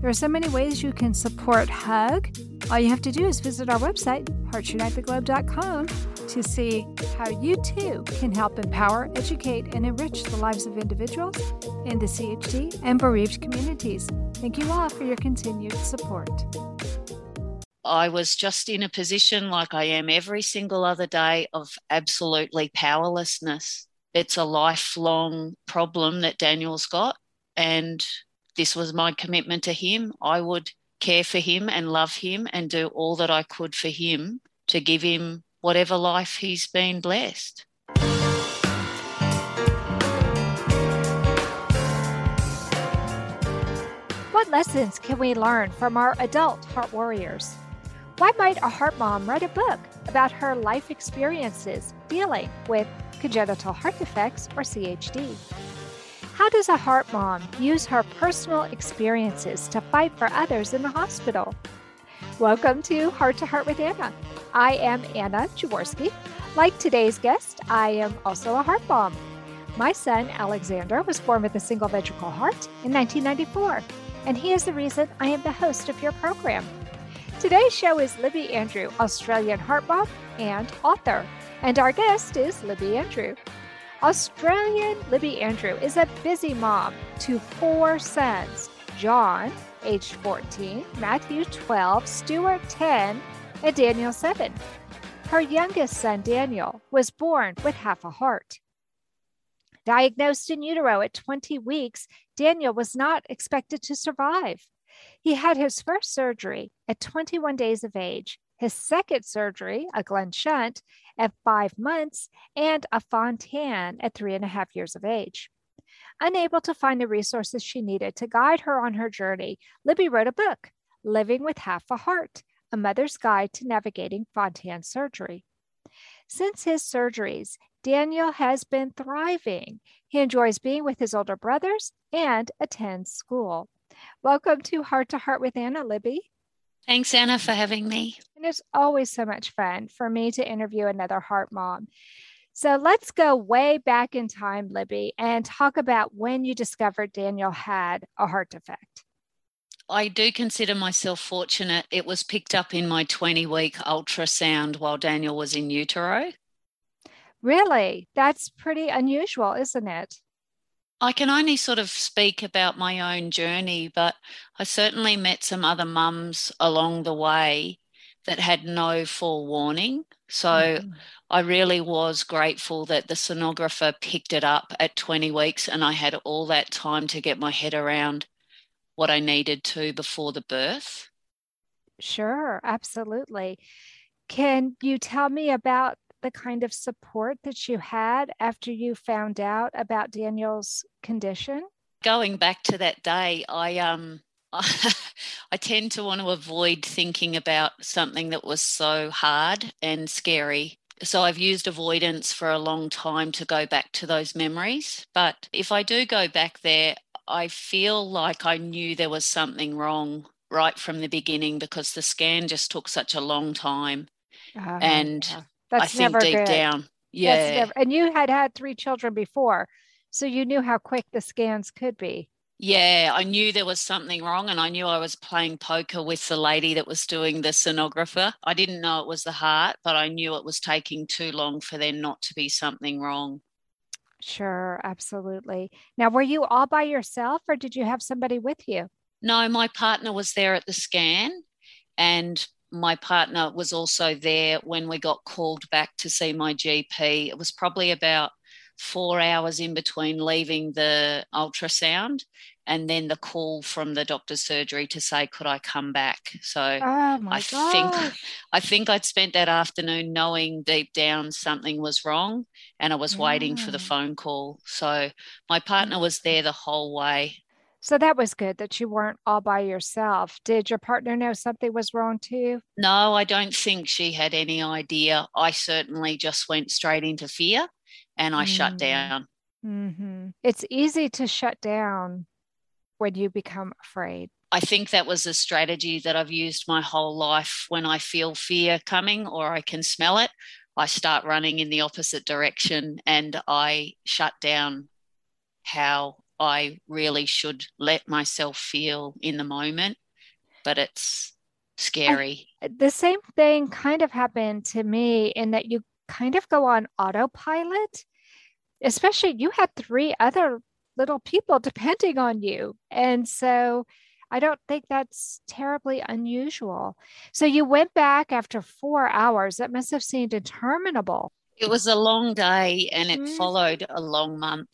There are so many ways you can support HUG. All you have to do is visit our website, heartsunitetheglobe.com, to see how you too can help empower, educate, and enrich the lives of individuals in the CHD and bereaved communities. Thank you all for your continued support. I was just in a position like I am every single other day of absolutely powerlessness. It's a lifelong problem that Daniel's got. And this was my commitment to him. I would care for him and love him and do all that I could for him to give him whatever life he's been blessed. What lessons can we learn from our adult heart warriors? Why might a heart mom write a book about her life experiences dealing with congenital heart defects or CHD? How does a heart mom use her personal experiences to fight for others in the hospital? Welcome to Heart to Heart with Anna. I am Anna Jaworski. Like today's guest, I am also a heart mom. My son, Alexander, was born with a single ventricle heart in 1994, and he is the reason I am the host of your program. Today's show is Libby Andrew, Australian heart mom and author, and our guest is Libby Andrew. Australian Libby Andrew is a busy mom to four sons John, age 14, Matthew, 12, Stuart, 10, and Daniel, 7. Her youngest son, Daniel, was born with half a heart. Diagnosed in utero at 20 weeks, Daniel was not expected to survive. He had his first surgery at 21 days of age his second surgery, a Glenn shunt, at five months, and a Fontan at three and a half years of age. Unable to find the resources she needed to guide her on her journey, Libby wrote a book, Living with Half a Heart A Mother's Guide to Navigating Fontan Surgery. Since his surgeries, Daniel has been thriving. He enjoys being with his older brothers and attends school. Welcome to Heart to Heart with Anna Libby. Thanks, Anna, for having me. And it's always so much fun for me to interview another heart mom. So let's go way back in time, Libby, and talk about when you discovered Daniel had a heart defect. I do consider myself fortunate. It was picked up in my 20 week ultrasound while Daniel was in utero. Really? That's pretty unusual, isn't it? I can only sort of speak about my own journey, but I certainly met some other mums along the way that had no forewarning. So mm-hmm. I really was grateful that the sonographer picked it up at 20 weeks and I had all that time to get my head around what I needed to before the birth. Sure, absolutely. Can you tell me about the kind of support that you had after you found out about Daniel's condition? Going back to that day, I um I tend to want to avoid thinking about something that was so hard and scary. So I've used avoidance for a long time to go back to those memories. But if I do go back there, I feel like I knew there was something wrong right from the beginning because the scan just took such a long time. Uh, and yeah. That's I think never deep good. down. Yeah. Never, and you had had three children before, so you knew how quick the scans could be. Yeah, I knew there was something wrong, and I knew I was playing poker with the lady that was doing the sonographer. I didn't know it was the heart, but I knew it was taking too long for there not to be something wrong. Sure, absolutely. Now, were you all by yourself, or did you have somebody with you? No, my partner was there at the scan, and my partner was also there when we got called back to see my GP. It was probably about four hours in between leaving the ultrasound and then the call from the doctor's surgery to say could I come back. So oh I gosh. think I think I'd spent that afternoon knowing deep down something was wrong and I was yeah. waiting for the phone call. So my partner mm. was there the whole way. So that was good that you weren't all by yourself. Did your partner know something was wrong too? No, I don't think she had any idea. I certainly just went straight into fear and I mm. shut down. Mm-hmm. It's easy to shut down when you become afraid. I think that was a strategy that I've used my whole life. When I feel fear coming or I can smell it, I start running in the opposite direction and I shut down how I really should let myself feel in the moment, but it's scary. I, the same thing kind of happened to me in that you kind of go on autopilot, especially you had three other little people depending on you. And so I don't think that's terribly unusual. So you went back after four hours. That must have seemed interminable. It was a long day and it mm. followed a long month.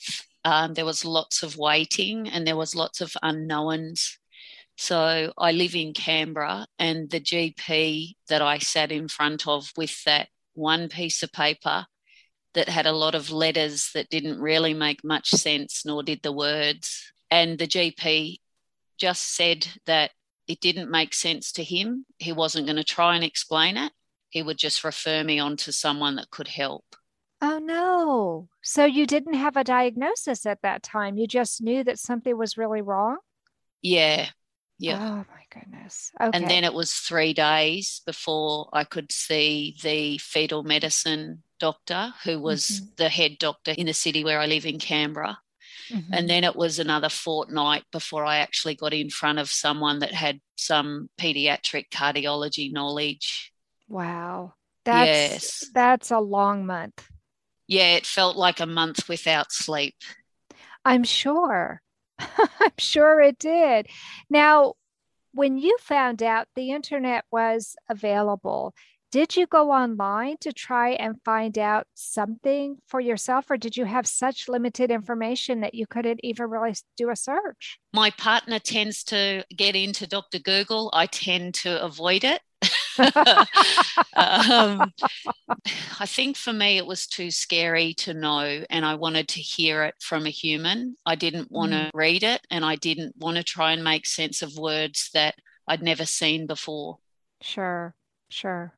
Um, there was lots of waiting and there was lots of unknowns. So I live in Canberra, and the GP that I sat in front of with that one piece of paper that had a lot of letters that didn't really make much sense, nor did the words. And the GP just said that it didn't make sense to him. He wasn't going to try and explain it. He would just refer me on to someone that could help. Oh no. So you didn't have a diagnosis at that time. You just knew that something was really wrong? Yeah. Yeah. Oh my goodness. Okay. And then it was three days before I could see the fetal medicine doctor, who was mm-hmm. the head doctor in the city where I live in Canberra. Mm-hmm. And then it was another fortnight before I actually got in front of someone that had some pediatric cardiology knowledge. Wow. That's yes. that's a long month yeah, it felt like a month without sleep. I'm sure. I'm sure it did. Now, when you found out the internet was available, did you go online to try and find out something for yourself, or did you have such limited information that you couldn't even really do a search? My partner tends to get into Dr. Google. I tend to avoid it. um, I think for me, it was too scary to know, and I wanted to hear it from a human. I didn't want to mm. read it, and I didn't want to try and make sense of words that I'd never seen before. Sure, sure.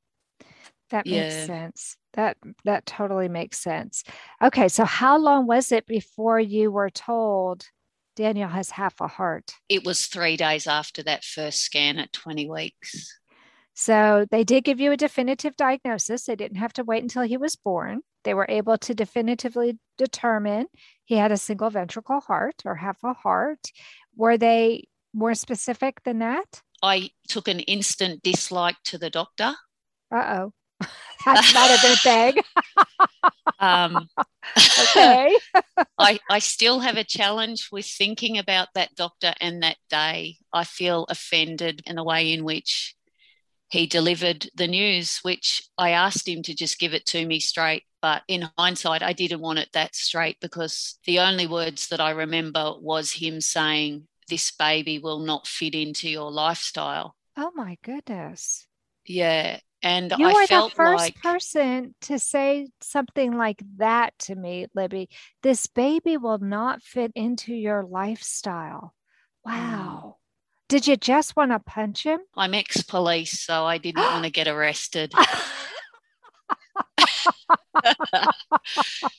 That yeah. makes sense. That that totally makes sense. Okay, so how long was it before you were told Daniel has half a heart? It was 3 days after that first scan at 20 weeks. So they did give you a definitive diagnosis. They didn't have to wait until he was born. They were able to definitively determine he had a single ventricle heart or half a heart. Were they more specific than that? I took an instant dislike to the doctor. Uh oh. That's not a good thing. um, okay. I, I still have a challenge with thinking about that doctor and that day. I feel offended in the way in which he delivered the news, which I asked him to just give it to me straight. But in hindsight, I didn't want it that straight because the only words that I remember was him saying, This baby will not fit into your lifestyle. Oh my goodness. Yeah. And you I are the first like, person to say something like that to me, Libby. This baby will not fit into your lifestyle. Mm. Wow. Did you just want to punch him? I'm ex police, so I didn't want to get arrested.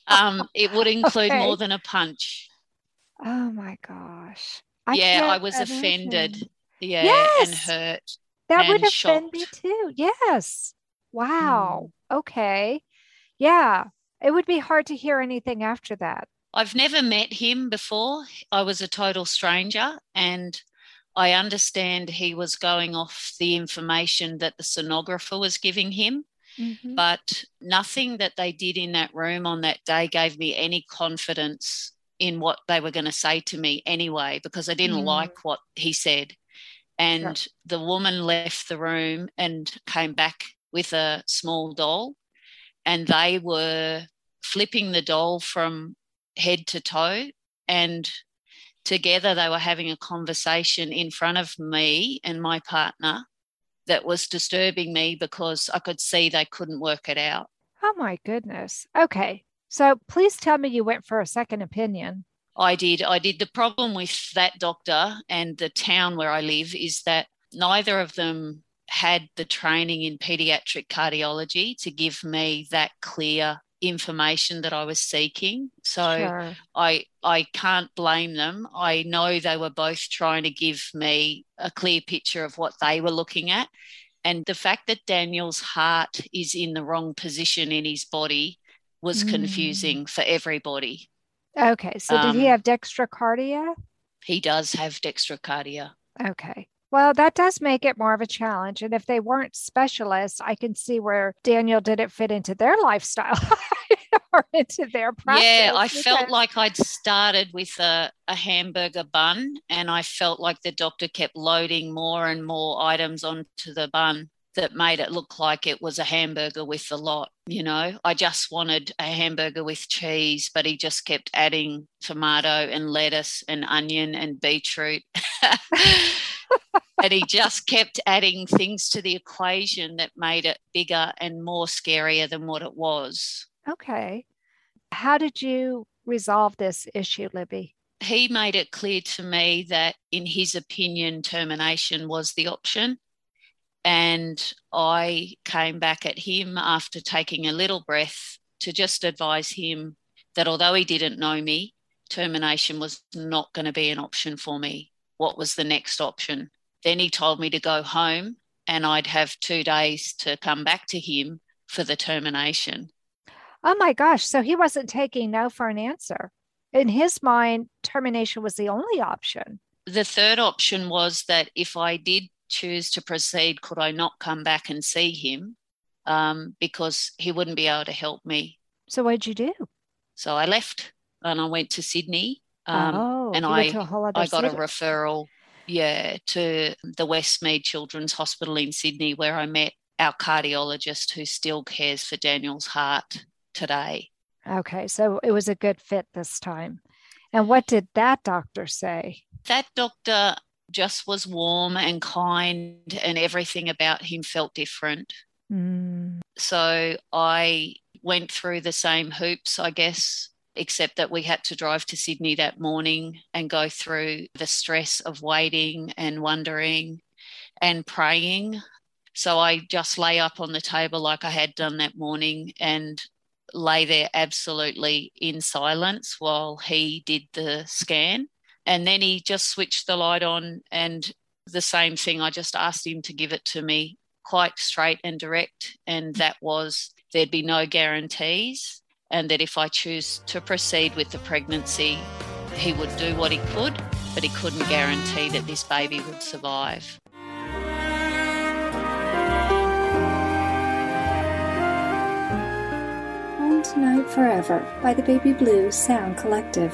um, it would include okay. more than a punch. Oh my gosh. I yeah, I was imagine. offended. Yeah, yes. and hurt. That and would shocked. offend me too. Yes. Wow. Mm. Okay. Yeah. It would be hard to hear anything after that. I've never met him before. I was a total stranger and I understand he was going off the information that the sonographer was giving him, mm-hmm. but nothing that they did in that room on that day gave me any confidence in what they were going to say to me anyway, because I didn't mm. like what he said. And the woman left the room and came back with a small doll, and they were flipping the doll from head to toe. And together they were having a conversation in front of me and my partner that was disturbing me because I could see they couldn't work it out. Oh my goodness. Okay. So please tell me you went for a second opinion. I did. I did. The problem with that doctor and the town where I live is that neither of them had the training in pediatric cardiology to give me that clear information that I was seeking. So sure. I I can't blame them. I know they were both trying to give me a clear picture of what they were looking at. And the fact that Daniel's heart is in the wrong position in his body was mm. confusing for everybody. Okay. So um, did he um, have dextrocardia? He does have dextrocardia. Okay. Well, that does make it more of a challenge. And if they weren't specialists, I can see where Daniel didn't fit into their lifestyle or into their practice. Yeah, I because... felt like I'd started with a, a hamburger bun and I felt like the doctor kept loading more and more items onto the bun that made it look like it was a hamburger with a lot. You know, I just wanted a hamburger with cheese, but he just kept adding tomato and lettuce and onion and beetroot. and he just kept adding things to the equation that made it bigger and more scarier than what it was. Okay. How did you resolve this issue, Libby? He made it clear to me that, in his opinion, termination was the option. And I came back at him after taking a little breath to just advise him that although he didn't know me, termination was not going to be an option for me. What was the next option? Then he told me to go home and I'd have two days to come back to him for the termination. Oh my gosh. So he wasn't taking no for an answer. In his mind, termination was the only option. The third option was that if I did choose to proceed, could I not come back and see him? Um, because he wouldn't be able to help me. So what'd you do? So I left and I went to Sydney. Um, oh, and I, I got city. a referral yeah, to the Westmead Children's Hospital in Sydney, where I met our cardiologist who still cares for Daniel's heart today. Okay, so it was a good fit this time. And what did that doctor say? That doctor just was warm and kind, and everything about him felt different. Mm. So I went through the same hoops, I guess, except that we had to drive to Sydney that morning and go through the stress of waiting and wondering and praying. So I just lay up on the table like I had done that morning and lay there absolutely in silence while he did the scan. And then he just switched the light on and the same thing. I just asked him to give it to me quite straight and direct. And that was there'd be no guarantees and that if I choose to proceed with the pregnancy, he would do what he could, but he couldn't guarantee that this baby would survive. Home Tonight Forever by the Baby Blue Sound Collective.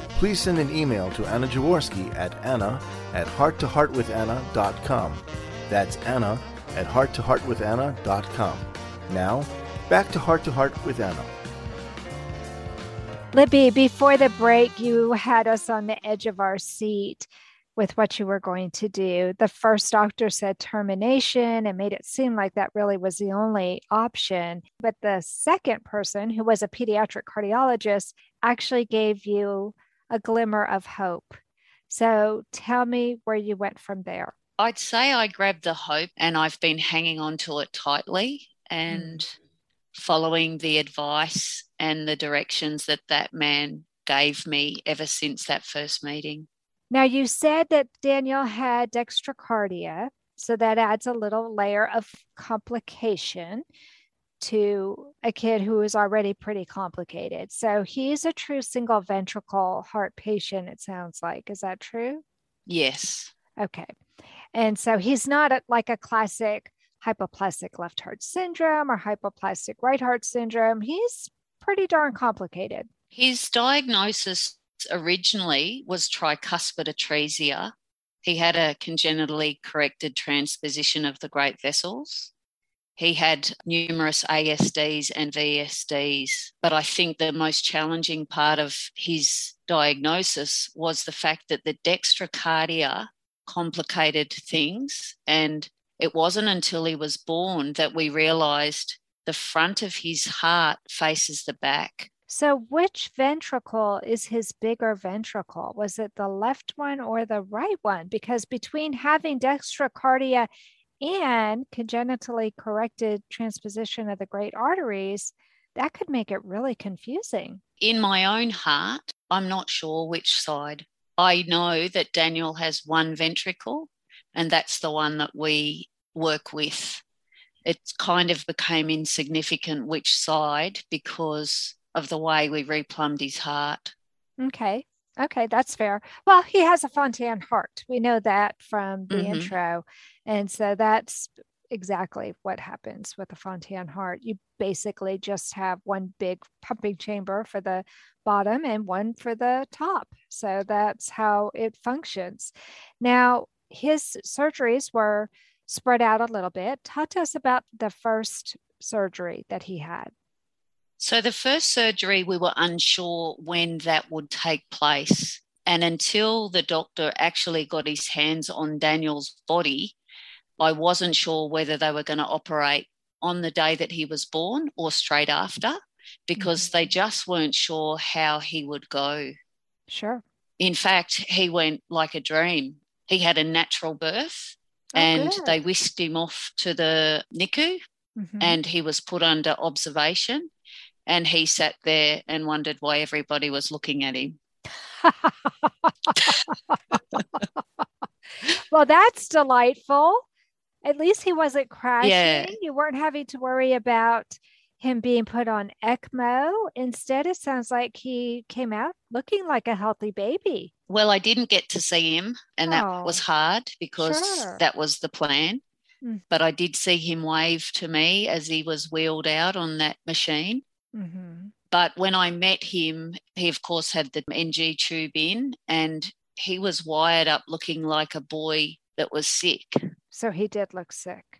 please send an email to Anna Jaworski at anna at hearttoheartwithanna.com. That's Anna at hearttoheartwithanna.com. Now, back to Heart to Heart with Anna. Libby, before the break, you had us on the edge of our seat with what you were going to do. The first doctor said termination and made it seem like that really was the only option. But the second person, who was a pediatric cardiologist, actually gave you a glimmer of hope. So tell me where you went from there. I'd say I grabbed the hope and I've been hanging on to it tightly and mm. following the advice and the directions that that man gave me ever since that first meeting. Now, you said that Daniel had dextrocardia, so that adds a little layer of complication to a kid who is already pretty complicated. So he's a true single ventricle heart patient, it sounds like. Is that true? Yes. Okay. And so he's not a, like a classic hypoplastic left heart syndrome or hypoplastic right heart syndrome. He's pretty darn complicated. His diagnosis originally was tricuspid atresia. He had a congenitally corrected transposition of the great vessels. He had numerous ASDs and VSDs, but I think the most challenging part of his diagnosis was the fact that the dextrocardia complicated things. And it wasn't until he was born that we realized the front of his heart faces the back. So, which ventricle is his bigger ventricle? Was it the left one or the right one? Because between having dextrocardia and congenitally corrected transposition of the great arteries, that could make it really confusing. In my own heart, I'm not sure which side. I know that Daniel has one ventricle, and that's the one that we work with. It kind of became insignificant which side because of the way we replumbed his heart. Okay. Okay, that's fair. Well, he has a Fontan heart. We know that from the mm-hmm. intro. And so that's exactly what happens with a Fontan heart. You basically just have one big pumping chamber for the bottom and one for the top. So that's how it functions. Now, his surgeries were spread out a little bit. Talk to us about the first surgery that he had. So, the first surgery, we were unsure when that would take place. And until the doctor actually got his hands on Daniel's body, I wasn't sure whether they were going to operate on the day that he was born or straight after because mm-hmm. they just weren't sure how he would go. Sure. In fact, he went like a dream. He had a natural birth oh, and good. they whisked him off to the NICU mm-hmm. and he was put under observation and he sat there and wondered why everybody was looking at him. well, that's delightful. At least he wasn't crashing. Yeah. You weren't having to worry about him being put on ECMO. Instead, it sounds like he came out looking like a healthy baby. Well, I didn't get to see him, and that oh, was hard because sure. that was the plan. Mm. But I did see him wave to me as he was wheeled out on that machine. Mm-hmm. But when I met him, he, of course, had the NG tube in and he was wired up looking like a boy that was sick. So he did look sick.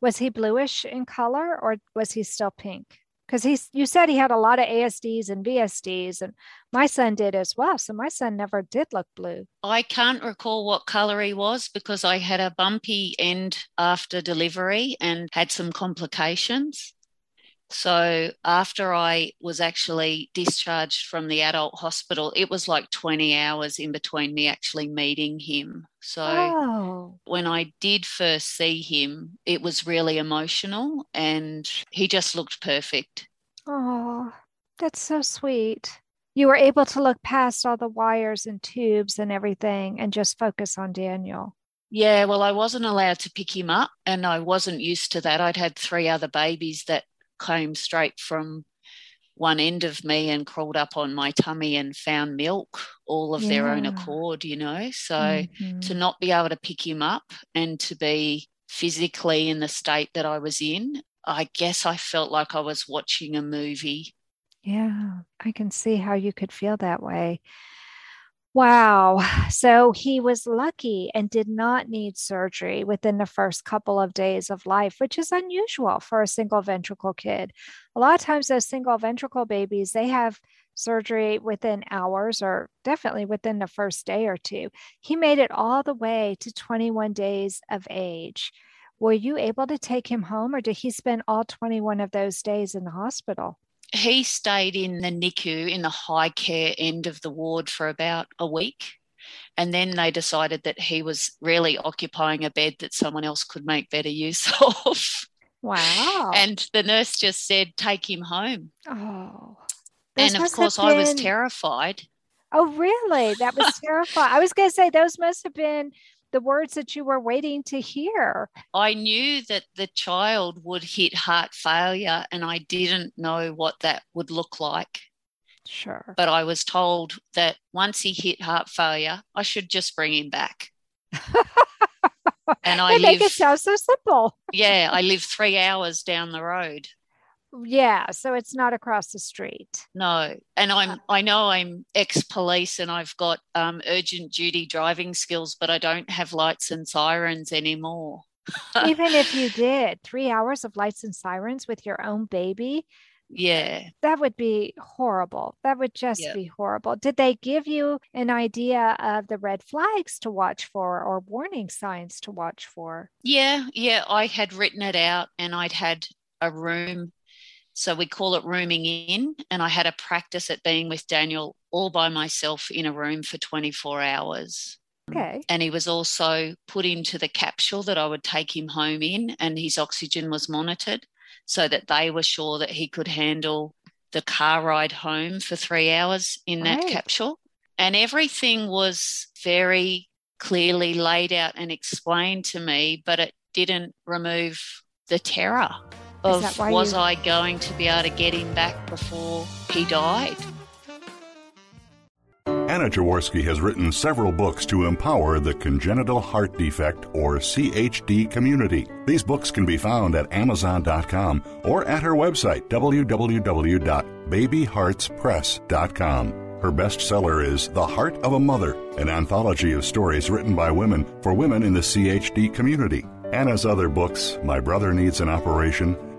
Was he bluish in color or was he still pink? Because he's you said he had a lot of ASDs and VSDs, and my son did as well. So my son never did look blue. I can't recall what color he was because I had a bumpy end after delivery and had some complications. So after I was actually discharged from the adult hospital, it was like 20 hours in between me actually meeting him. So oh. when I did first see him, it was really emotional and he just looked perfect. Oh, that's so sweet. You were able to look past all the wires and tubes and everything and just focus on Daniel. Yeah, well, I wasn't allowed to pick him up and I wasn't used to that. I'd had three other babies that came straight from one end of me and crawled up on my tummy and found milk all of yeah. their own accord, you know. So mm-hmm. to not be able to pick him up and to be physically in the state that I was in, I guess I felt like I was watching a movie. Yeah, I can see how you could feel that way. Wow. So he was lucky and did not need surgery within the first couple of days of life, which is unusual for a single ventricle kid. A lot of times, those single ventricle babies, they have surgery within hours or definitely within the first day or two. He made it all the way to 21 days of age. Were you able to take him home or did he spend all 21 of those days in the hospital? He stayed in the NICU in the high care end of the ward for about a week. And then they decided that he was really occupying a bed that someone else could make better use of. Wow. And the nurse just said, take him home. Oh. And of course, I was terrified. Oh, really? That was terrifying. I was going to say those must have been the words that you were waiting to hear. I knew that the child would hit heart failure, and I didn't know what that would look like. Sure. But I was told that once he hit heart failure, I should just bring him back. And I they make it sound so simple. yeah, I live three hours down the road. Yeah. So it's not across the street. No, and. I'm I know I'm ex-police and I've got um, urgent duty driving skills, but I don't have lights and sirens anymore. Even if you did three hours of lights and sirens with your own baby, Yeah, that would be horrible. That would just Yeah. be horrible. Did they give you an idea of the red flags to watch for or warning signs to watch for? yeah, yeah. I had written it out, and I'd had a room, so we call it rooming in, and I had a practice at being with Daniel all by myself in a room for 24 hours. Okay. and he was also put into the capsule that I would take him home in, and his oxygen was monitored so that they were sure that he could handle the car ride home for three hours in that Right. capsule. And everything was very clearly laid out and explained to me, but it didn't remove the terror of was you- I going to be able to get him back before he died? Anna Jaworski has written several books to empower the congenital heart defect or CHD community. These books can be found at Amazon.com or at her website, www.babyheartspress.com. Her bestseller is The Heart of a Mother, an anthology of stories written by women for women in the CHD community. Anna's other books, My Brother Needs an Operation,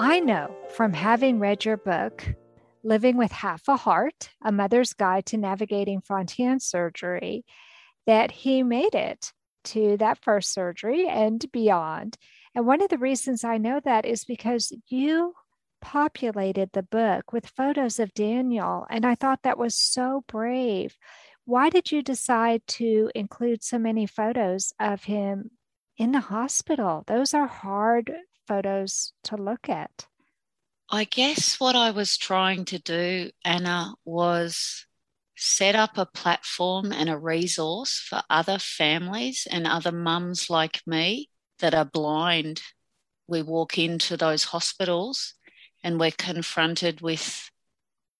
I know from having read your book, Living with Half a Heart A Mother's Guide to Navigating Fontan Surgery, that he made it to that first surgery and beyond. And one of the reasons I know that is because you populated the book with photos of Daniel. And I thought that was so brave. Why did you decide to include so many photos of him in the hospital? Those are hard photos to look at. I guess what I was trying to do, Anna, was set up a platform and a resource for other families and other mums like me that are blind. We walk into those hospitals and we're confronted with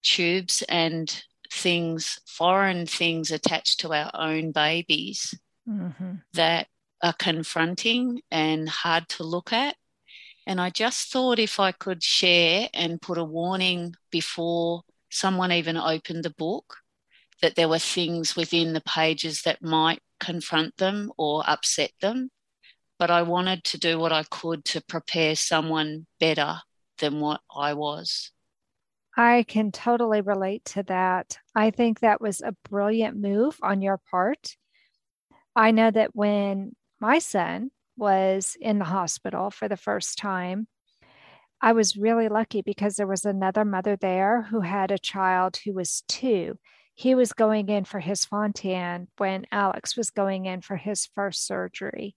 tubes and things, foreign things attached to our own babies Mhm. that are confronting and hard to look at. And I just thought if I could share and put a warning before someone even opened the book that there were things within the pages that might confront them or upset them. But I wanted to do what I could to prepare someone better than what I was. I can totally relate to that. I think that was a brilliant move on your part. I know that when my son was in the hospital for the first time, I was really lucky because there was another mother there who had a child who was two. He was going in for his Fontan when Alex was going in for his first surgery.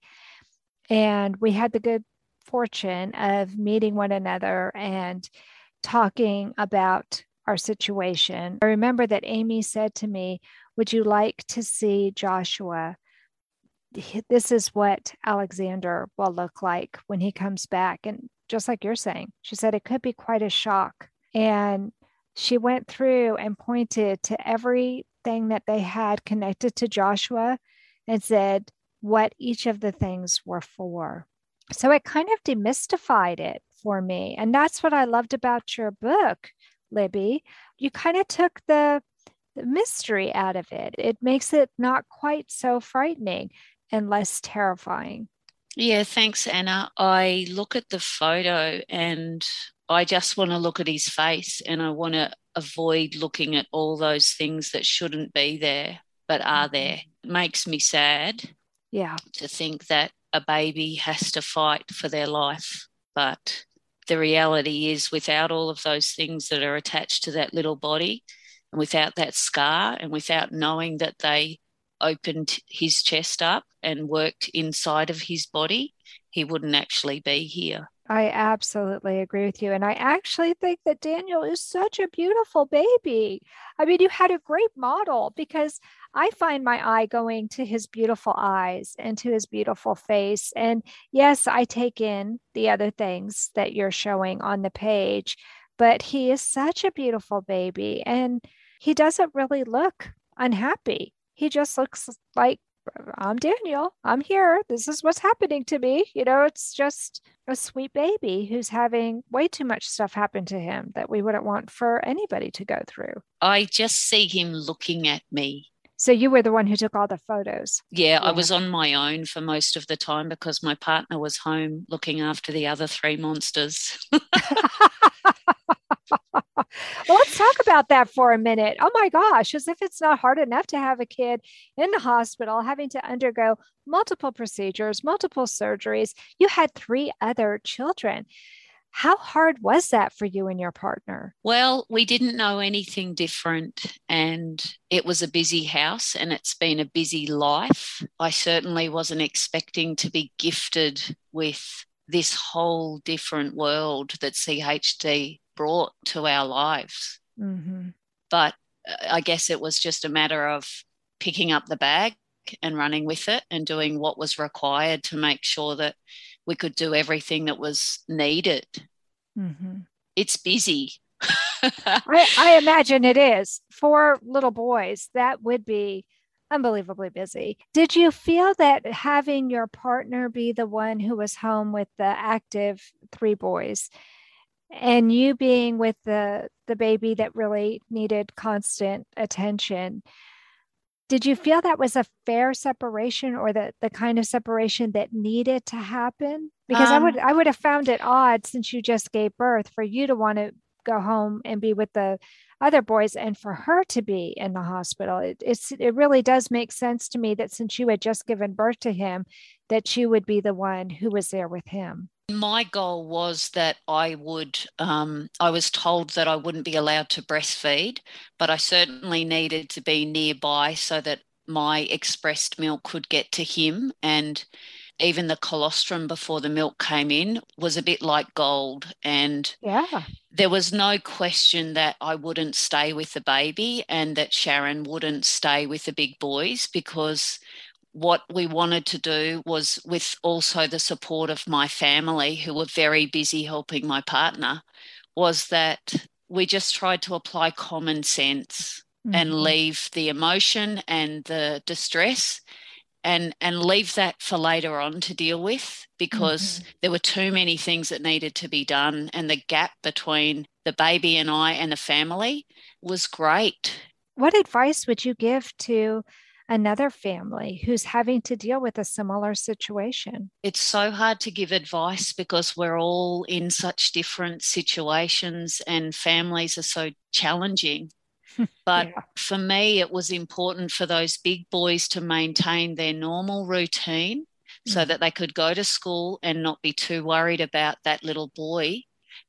And we had the good fortune of meeting one another and talking about our situation. I remember that Amy said to me, Would you like to see Joshua? This is what Alexander will look like when he comes back. And just like you're saying, she said it could be quite a shock. And she went through and pointed to everything that they had connected to Joshua and said, what each of the things were for. So it kind of demystified it for me. And that's what I loved about your book, Libby. You kind of took the, the mystery out of it. It makes it not quite so frightening and less terrifying. Yeah, thanks, Anna. I look at the photo and I just want to look at his face and I want to avoid looking at all those things that shouldn't be there but are mm-hmm. there. It makes me sad. Yeah. To think that a baby has to fight for their life. But the reality is, without all of those things that are attached to that little body, and without that scar, and without knowing that they opened his chest up and worked inside of his body, he wouldn't actually be here. I absolutely agree with you. And I actually think that Daniel is such a beautiful baby. I mean, you had a great model because I find my eye going to his beautiful eyes and to his beautiful face. And yes, I take in the other things that you're showing on the page, but he is such a beautiful baby and he doesn't really look unhappy. He just looks like I'm Daniel. I'm here. This is what's happening to me. You know, it's just a sweet baby who's having way too much stuff happen to him that we wouldn't want for anybody to go through. I just see him looking at me. So you were the one who took all the photos. Yeah, yeah, I was on my own for most of the time because my partner was home looking after the other three monsters. well, let's talk about that for a minute. Oh my gosh, as if it's not hard enough to have a kid in the hospital having to undergo multiple procedures, multiple surgeries. You had three other children. How hard was that for you and your partner? Well, we didn't know anything different, and it was a busy house and it's been a busy life. I certainly wasn't expecting to be gifted with this whole different world that CHD brought to our lives. Mm-hmm. But uh, I guess it was just a matter of picking up the bag and running with it and doing what was required to make sure that we could do everything that was needed. Mm-hmm. It's busy. I, I imagine it is. For little boys, that would be unbelievably busy. Did you feel that having your partner be the one who was home with the active three boys and you being with the the baby that really needed constant attention did you feel that was a fair separation or the, the kind of separation that needed to happen? Because um, i would i would have found it odd since you just gave birth for you to want to go home and be with the other boys and for her to be in the hospital. It, it's it really does make sense to me that since you had just given birth to him that you would be the one who was there with him my goal was that I would, um, I was told that I wouldn't be allowed to breastfeed, but I certainly needed to be nearby so that my expressed milk could get to him. And even the colostrum before the milk came in was a bit like gold. And yeah. there was no question that I wouldn't stay with the baby and that Sharon wouldn't stay with the big boys because what we wanted to do was with also the support of my family who were very busy helping my partner was that we just tried to apply common sense mm-hmm. and leave the emotion and the distress and and leave that for later on to deal with because mm-hmm. there were too many things that needed to be done and the gap between the baby and I and the family was great. What advice would you give to another family who's having to deal with a similar situation? It's so hard to give advice because we're all in such different situations and families are so challenging. But yeah. for me, it was important for those big boys to maintain their normal routine so mm. that they could go to school and not be too worried about that little boy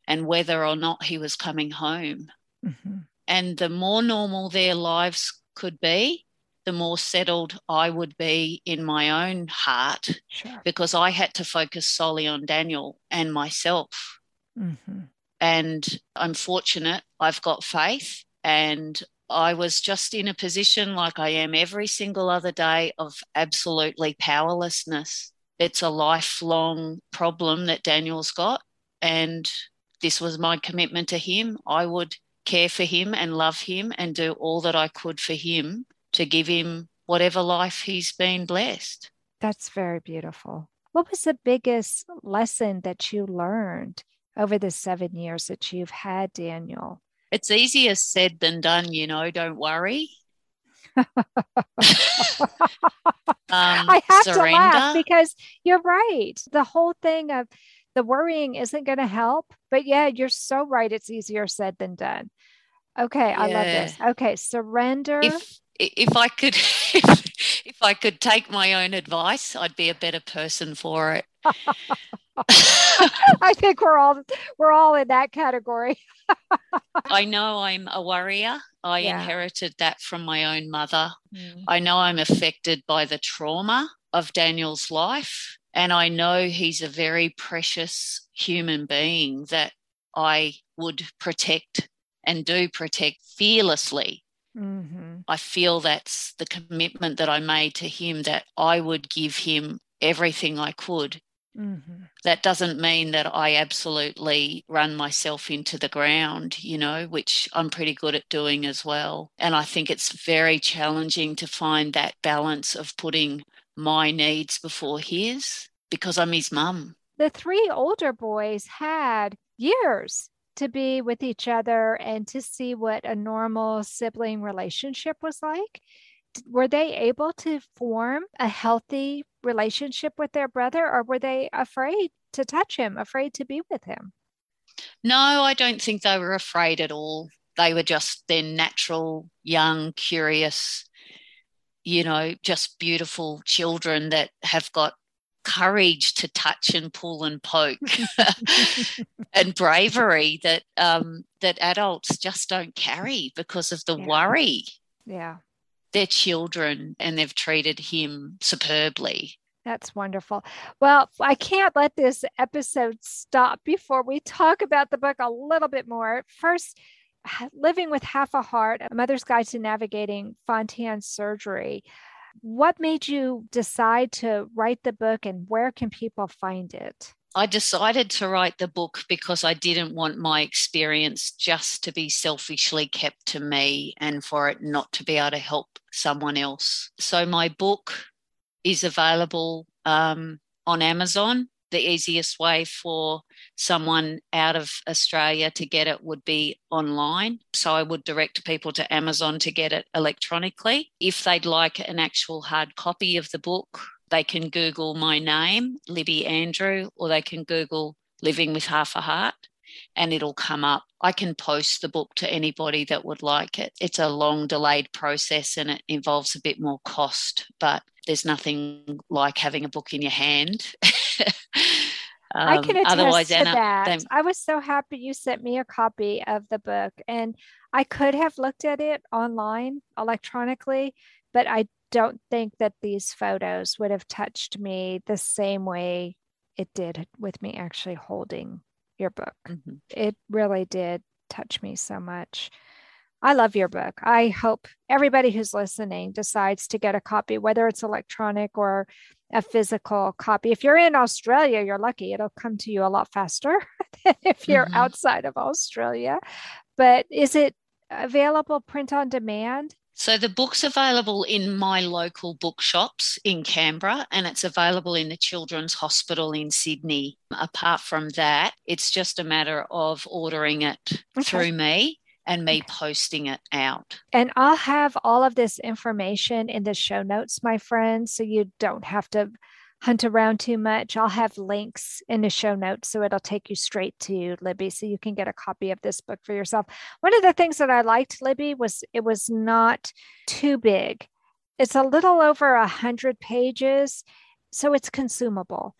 and whether or not he was coming home. Mm-hmm. And the more normal their lives could be, the more settled I would be in my own heart sure. because I had to focus solely on Daniel and myself. Mm-hmm. And I'm fortunate, I've got faith, and I was just in a position like I am every single other day of absolutely powerlessness. It's a lifelong problem that Daniel's got. And this was my commitment to him. I would care for him and love him and do all that I could for him to give him whatever life he's been blessed. That's very beautiful. What was the biggest lesson that you learned over the seven years that you've had, Daniel? It's easier said than done, you know, don't worry. um, I have surrender. to laugh because you're right. The whole thing of the worrying isn't going to help. But yeah, you're so right. It's easier said than done. Okay, yeah. I love this. Okay, surrender. If if I could if, I could take my own advice, I'd be a better person for it. I think we're all we're all in that category. I know I'm a worrier. I yeah. inherited that from my own mother. Mm. I know I'm affected by the trauma of Daniel's life. And I know he's a very precious human being that I would protect and do protect fearlessly. Mm-hmm. I feel that's the commitment that I made to him that I would give him everything I could Mm-hmm. That doesn't mean that I absolutely run myself into the ground, you know, which I'm pretty good at doing as well. And I think it's very challenging to find that balance of putting my needs before his because I'm his mum. The three older boys had years to be with each other and to see what a normal sibling relationship was like. Were they able to form a healthy relationship with their brother or were they afraid to touch him afraid to be with him? No i don't think they were afraid at all. They were just their natural young curious you know just beautiful children that have got courage to touch and pull and poke and bravery that um, that adults just don't carry because of the yeah. worry yeah their children and they've treated him superbly. That's wonderful. Well, I can't let this episode stop before we talk about the book a little bit more. First, Living with Half a Heart, A Mother's Guide to Navigating Fontan Surgery. What made you decide to write the book and where can people find it? I decided to write the book because I didn't want my experience just to be selfishly kept to me and for it not to be able to help someone else. So my book is available um, on Amazon. The easiest way for someone out of Australia to get it would be online. So I would direct people to Amazon to get it electronically. If they'd like an actual hard copy of the book, they can Google my name, Libby Andrew, or they can Google Living with Half a Heart and it'll come up. I can post the book to anybody that would like it. It's a long delayed process and it involves a bit more cost, but there's nothing like having a book in your hand. um, I can attest otherwise, to Anna, that. They, I was so happy you sent me a copy of the book, and I could have looked at it online electronically, but I don't think that these photos would have touched me the same way it did with me actually holding your book. Mm-hmm. It really did touch me so much. I love your book. I hope everybody who's listening decides to get a copy, whether it's electronic or a physical copy. If you're in Australia, you're lucky. It'll come to you a lot faster than if you're mm-hmm. outside of Australia. But is it available print on demand? So the book's available in my local bookshops in Canberra and it's available in the Children's Hospital in Sydney. Apart from that, it's just a matter of ordering it okay. through me and me posting it out. And I'll have all of this information in the show notes, my friends, so you don't have to hunt around too much, I'll have links in the show notes so it'll take you straight to Libby so you can get a copy of this book for yourself. One of the things that I liked, Libby, was it was not too big. It's a little over a hundred pages, so it's consumable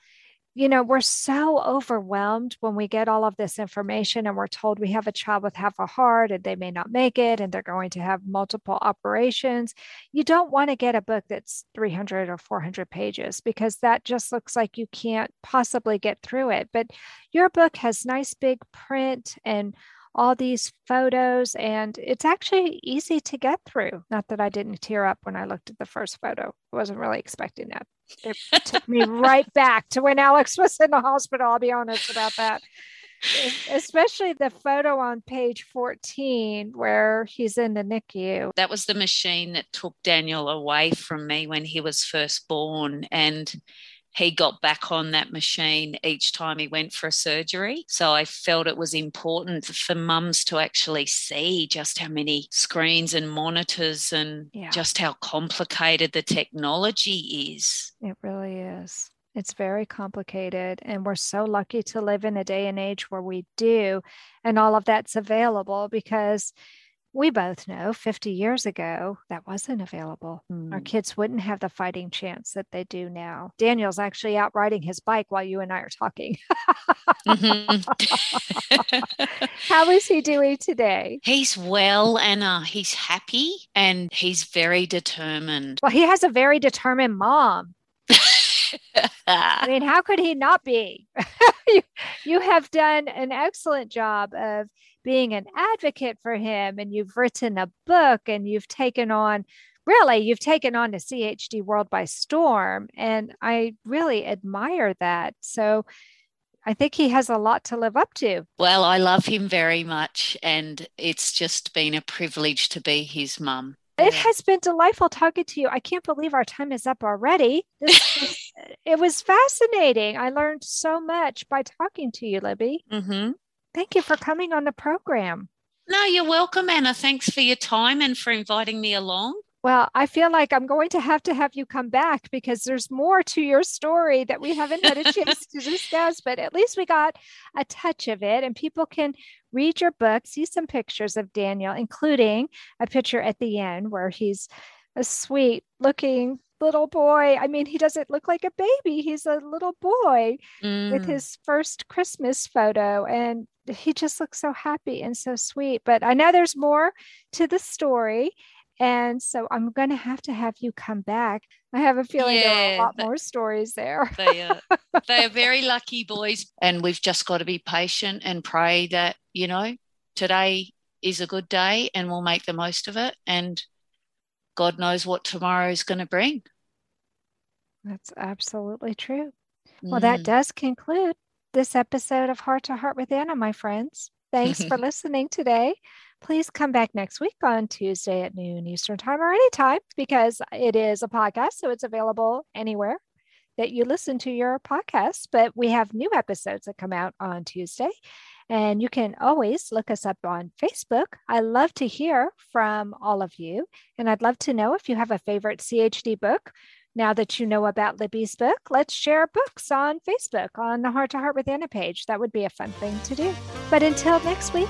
you know, we're so overwhelmed when we get all of this information and we're told we have a child with half a heart and they may not make it and they're going to have multiple operations. You don't want to get a book that's 300 or 400 pages because that just looks like you can't possibly get through it. But your book has nice big print and all these photos, and it's actually easy to get through. Not that I didn't tear up when I looked at the first photo, I wasn't really expecting that. It took me right back to when Alex was in the hospital. I'll be honest about that. especially the photo on page 14 where he's in the NICU. That was the machine that took Daniel away from me when he was first born. And he got back on that machine each time he went for a surgery. So I felt it was important for mums to actually see just how many screens and monitors and yeah. just how complicated the technology is. It really is. It's very complicated. And we're so lucky to live in a day and age where we do. And all of that's available because we both know 50 years ago that wasn't available. Mm. Our hmm. kids wouldn't have the fighting chance that they do now. Daniel's actually out riding his bike while you and I are talking. mm-hmm. How is he doing today? He's well, Anna. He's happy and he's very determined. Well, he has a very determined mom. I mean, how could he not be? you, you have done an excellent job of being an advocate for him, and you've written a book and you've taken on really you've taken on the CHD world by storm. And I really admire that. So I think he has a lot to live up to. Well, I love him very much. And it's just been a privilege to be his mum. It has been delightful talking to you. I can't believe our time is up already. This, it was fascinating. I learned so much by talking to you, Libby. Mm-hmm. Thank you for coming on the program. No, you're welcome, Anna. Thanks for your time and for inviting me along. Well, I feel like I'm going to have to have you come back because there's more to your story that we haven't had a chance to discuss, but at least we got a touch of it. And people can read your book, see some pictures of Daniel, including a picture at the end where he's a sweet looking little boy. I mean, he doesn't look like a baby, he's a little boy mm. with his first Christmas photo. And he just looks so happy and so sweet. But I know there's more to the story. And so I'm going to have to have you come back. I have a feeling yeah, there are a lot more stories there. they, are, they are very lucky boys. And we've just got to be patient and pray that, you know, today is a good day and we'll make the most of it. And God knows what tomorrow is going to bring. That's absolutely true. Well, that mm. does conclude this episode of Heart to Heart with Anna, my friends. Thanks for listening today please come back next week on Tuesday at noon Eastern Time or anytime because it is a podcast. So it's available anywhere that you listen to your podcast. But we have new episodes that come out on Tuesday. And you can always look us up on Facebook. I love to hear from all of you. And I'd love to know if you have a favorite CHD book. Now that you know about Libby's book, let's share books on Facebook on the Heart to Heart with Anna page. That would be a fun thing to do. But until next week,